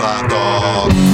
Bizatok